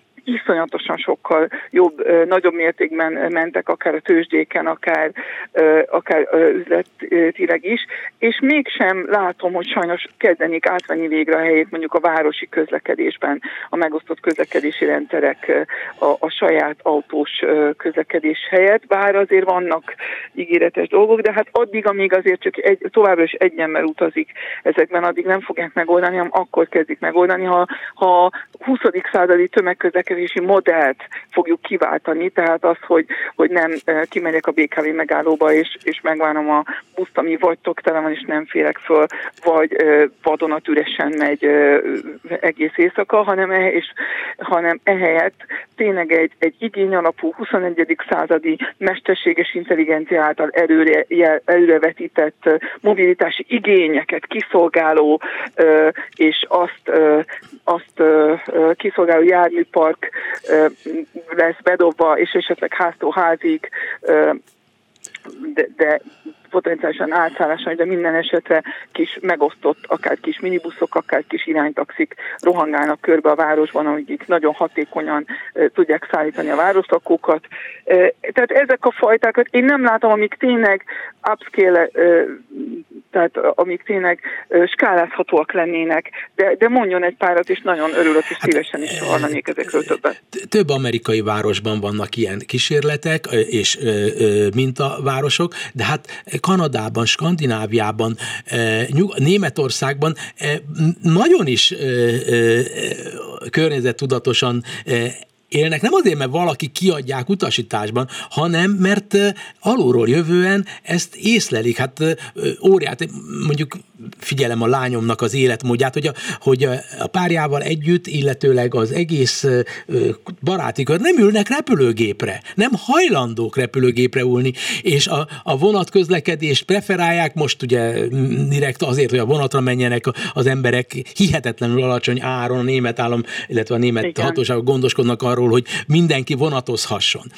iszonyatosan sokkal jobb, nagyobb mértékben mentek, akár a tőzsdéken, akár, akár üzletileg is, és mégsem látom, hogy sajnos kezdenék átvenni végre a helyét mondjuk a városi közlekedésben, a megosztott közlekedési rendszerek a, a saját autós közlekedés helyett, bár azért vannak ígéretes dolgok, de hát addig, amíg azért csak egy, továbbra is egy ember utazik ezekben, addig nem fogják megoldani, hanem akkor kezdik megoldani, ha, ha 20. századi tömegközlekedési modellt fogjuk kiváltani, tehát az, hogy, hogy nem kimegyek a BKV megállóba, és, és megvárom a buszt, ami vagy tele van, és nem félek föl, vagy vadonatüresen megy egész éjszaka, hanem, e, és, hanem ehelyett tényleg egy, egy igény alapú 21. századi mesterséges intelligencia által előre, előrevetített mobilitási igényeket kiszolgáló és azt, azt kiszolgáló járműpark lesz bedobva, és esetleg háztól házig de, de potenciálisan átszálláson, de minden esetre kis megosztott, akár kis minibuszok, akár kis iránytaxik rohangálnak körbe a városban, amik nagyon hatékonyan tudják szállítani a városlakókat. Tehát ezek a fajtákat én nem látom, amik tényleg upscale, tehát amik tényleg skálázhatóak lennének, de, de mondjon egy párat, és nagyon örülök, és szívesen is hallanék ezekről többet.
Több amerikai városban vannak ilyen kísérletek, és mintavárosok, de hát Kanadában, Skandináviában, eh, Németországban eh, nagyon is eh, környezettudatosan élnek, nem azért, mert valaki kiadják utasításban, hanem mert alulról jövően ezt észlelik. Hát óriát, mondjuk figyelem a lányomnak az életmódját, hogy a, hogy a párjával együtt, illetőleg az egész baráti kör nem ülnek repülőgépre, nem hajlandók repülőgépre ülni, és a, a vonatközlekedést preferálják, most ugye direkt azért, hogy a vonatra menjenek az emberek hihetetlenül alacsony áron, a német állam, illetve a német Igen. hatóságok gondoskodnak arról, hogy mindenki vonatozhasson.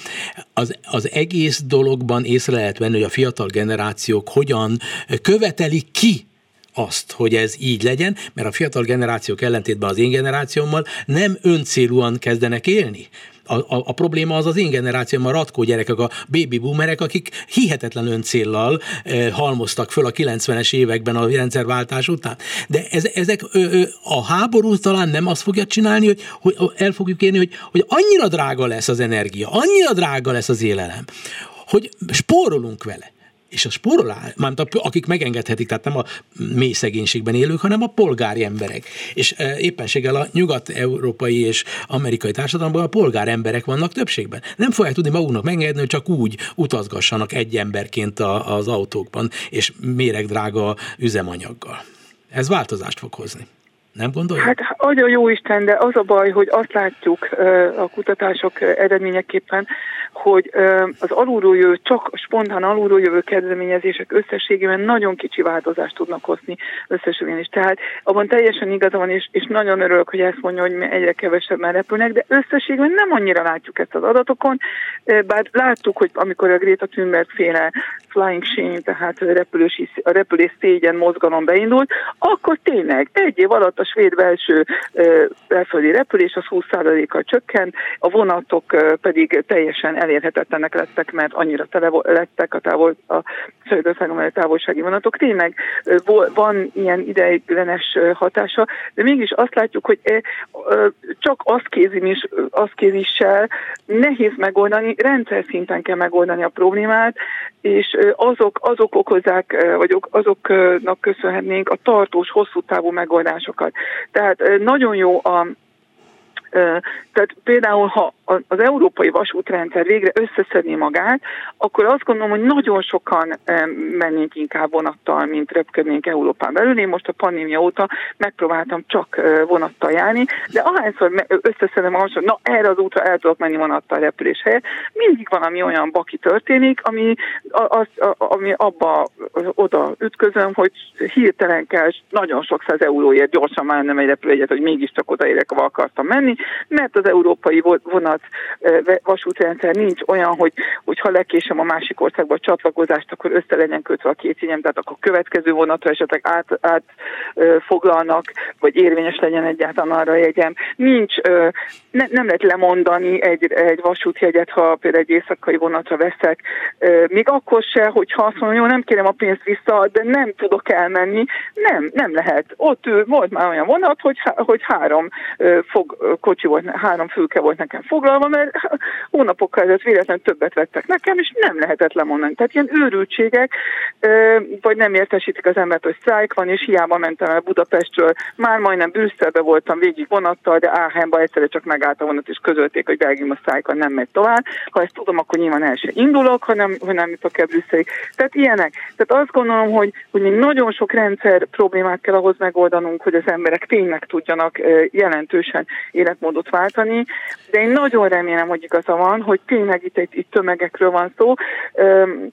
Az, az egész dologban észre lehet venni, hogy a fiatal generációk hogyan követelik ki azt, hogy ez így legyen, mert a fiatal generációk ellentétben az én generációmmal nem öncélúan kezdenek élni, a, a, a probléma az az én generációm, a ratkó gyerekek, a baby boomerek, akik hihetetlen öncéllal e, halmoztak föl a 90-es években a rendszerváltás után. De ez, ezek ö, ö, a háború talán nem azt fogja csinálni, hogy, hogy el fogjuk érni, hogy, hogy annyira drága lesz az energia, annyira drága lesz az élelem, hogy spórolunk vele és a spórolás, mármint a, akik megengedhetik, tehát nem a mély szegénységben élők, hanem a polgári emberek. És e, éppenséggel a nyugat-európai és amerikai társadalomban a polgár emberek vannak többségben. Nem fogják tudni maguknak megengedni, hogy csak úgy utazgassanak egy emberként a, az autókban, és méregdrága üzemanyaggal. Ez változást fog hozni. Nem gondolja?
Hát nagyon jó Isten, de az a baj, hogy azt látjuk a kutatások eredményeképpen, hogy az alulról jövő, csak spontán alulról jövő kezdeményezések összességében nagyon kicsi változást tudnak hozni összességében is. Tehát abban teljesen igaza van, és, és nagyon örülök, hogy ezt mondja, hogy egyre kevesebben repülnek, de összességében nem annyira látjuk ezt az adatokon, bár láttuk, hogy amikor a Greta Thunberg féle Flying Shame, tehát a, repülősi, a repülés szégyen mozgalom beindult, akkor tényleg egy év alatt a svéd belső belföldi repülés az 20%-kal csökkent, a vonatok pedig teljesen elérhetetlenek lettek, mert annyira tele lettek a, távol, a Svédországon távolsági vonatok. Tényleg van ilyen ideiglenes hatása, de mégis azt látjuk, hogy csak azt kézis, azt kézissel nehéz megoldani, rendszer szinten kell megoldani a problémát, és azok, azok okozzák, vagy azoknak köszönhetnénk a tartós, hosszú távú megoldásokat. Tehát nagyon jó a tehát például, ha az európai vasútrendszer végre összeszedni magát, akkor azt gondolom, hogy nagyon sokan mennénk inkább vonattal, mint repkednénk Európán belül. Én most a pandémia óta megpróbáltam csak vonattal járni, de ahányszor összeszedem ahhoz, hogy na erre az útra el tudok menni vonattal repülés helyett, mindig valami olyan baki történik, ami, az, ami abba oda ütközöm, hogy hirtelen kell nagyon sok száz euróért gyorsan már nem egy repülőjegyet, hogy mégiscsak odaérek, ahol akartam menni, mert az európai vonat vonat, vasútrendszer nincs olyan, hogy, hogy ha lekésem a másik országba a csatlakozást, akkor össze legyen kötve a két jegyem, tehát akkor következő vonatra esetleg át, át foglalnak, vagy érvényes legyen egyáltalán arra a jegyem. Nincs, ne, nem lehet lemondani egy, egy vasútjegyet, ha például egy éjszakai vonatra veszek, még akkor se, hogyha azt mondom, jó, nem kérem a pénzt vissza, de nem tudok elmenni, nem, nem lehet. Ott volt már olyan vonat, hogy, hogy három fog, kocsi volt, három fülke volt nekem foglalva, mert hónapokkal ezelőtt véletlenül többet vettek nekem, és nem lehetett lemondani. Tehát ilyen őrültségek, vagy nem értesítik az embert, hogy sztrájk van, és hiába mentem el Budapestről, már majdnem Brüsszelbe voltam végig vonattal, de Áhenba egyszerre csak megállt a vonat, és közölték, hogy Belgium a sztrájk nem megy tovább. Ha ezt tudom, akkor nyilván el sem indulok, hanem, hogy nem jutok el Brüsszelig. Tehát ilyenek. Tehát azt gondolom, hogy, hogy még nagyon sok rendszer problémát kell ahhoz megoldanunk, hogy az emberek tényleg tudjanak jelentősen életmódot váltani, de én nagyon remélem, hogy igaza van, hogy tényleg itt, itt, itt tömegekről van szó.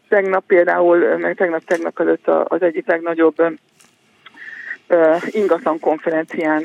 Tegnap például, meg tegnap-tegnap előtt az egyik legnagyobb ingatlan konferencián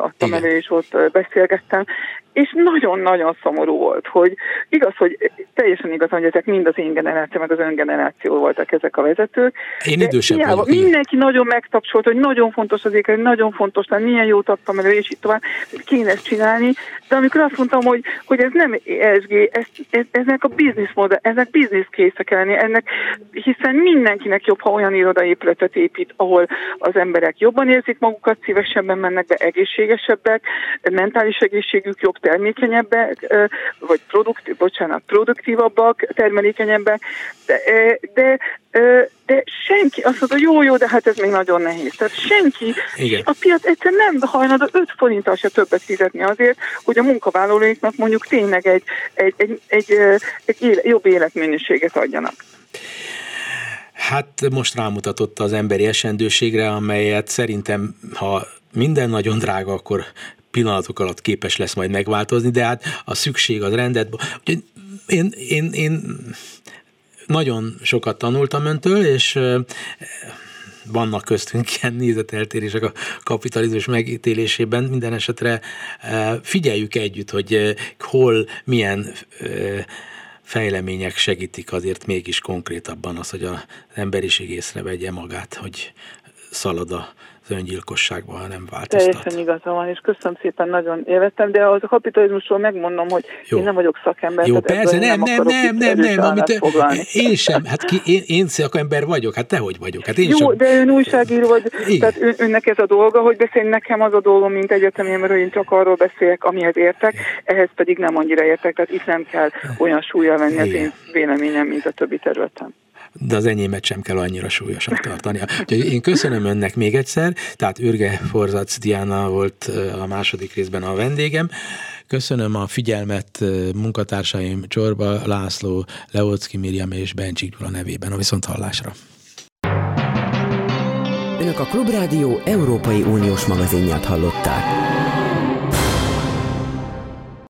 adtam elő, és ott beszélgettem, és nagyon-nagyon szomorú volt, hogy igaz, hogy teljesen igaz, hogy ezek mind az én generáció, meg az ön generáció voltak ezek a vezetők.
Én idősebb
hiába, vagyok. Mindenki igen. nagyon megtapsolt, hogy nagyon fontos az éket, nagyon fontos, hogy milyen jót adtam elő, és itt tovább kéne ezt csinálni. De amikor azt mondtam, hogy, hogy ez nem ESG, ez, ez, eznek a business modell, eznek business készek lenni, ennek, hiszen mindenkinek jobb, ha olyan irodaépületet épít, ahol az emberek jobban érzik magukat, szívesebben mennek be, egészségesebbek, mentális egészségük jobb, termékenyebbek, vagy produktív, bocsánat, produktívabbak, termelékenyebbek, de, de, de senki azt mondta, jó, jó, de hát ez még nagyon nehéz. Tehát senki, Igen. a piac egyszer nem hajlandó 5 forinttal se többet fizetni azért, hogy a munkavállalóiknak mondjuk tényleg egy, egy, egy, egy, egy éle, jobb életminőséget adjanak.
Hát most rámutatott az emberi esendőségre, amelyet szerintem, ha minden nagyon drága, akkor pillanatok alatt képes lesz majd megváltozni, de hát a szükség az rendet. Én, én, én nagyon sokat tanultam öntől, és vannak köztünk ilyen nézeteltérések a kapitalizmus megítélésében, minden esetre figyeljük együtt, hogy hol milyen fejlemények segítik azért mégis konkrétabban az, hogy az emberiség észrevegye magát, hogy szalad a az öngyilkosságban, ha nem változtat.
Teljesen igaza van, és köszönöm szépen, nagyon élveztem, de az a kapitalizmusról megmondom, hogy Jó. én nem vagyok szakember.
Jó, persze, nem, nem, nem, nem, nem, amit én sem, hát ki, én, én szakember vagyok, hát tehogy vagyok. Hát én
Jó,
sem.
de ön újságíró vagy, Igen. tehát ön, önnek ez a dolga, hogy beszélni nekem az a dolgom, mint egyetemém, mert én csak arról beszélek, amihez értek, ehhez pedig nem annyira értek, tehát itt nem kell olyan súlya venni Igen. az én véleményem, mint a többi területen
de az enyémet sem kell annyira súlyosan tartani. Úgyhogy én köszönöm önnek még egyszer, tehát Ürge Forzac Diana volt a második részben a vendégem. Köszönöm a figyelmet munkatársaim Csorba, László, Leocki Miriam és Bencsik Gyula nevében a viszonthallásra.
Önök a Klubrádió Európai Uniós magazinját hallották.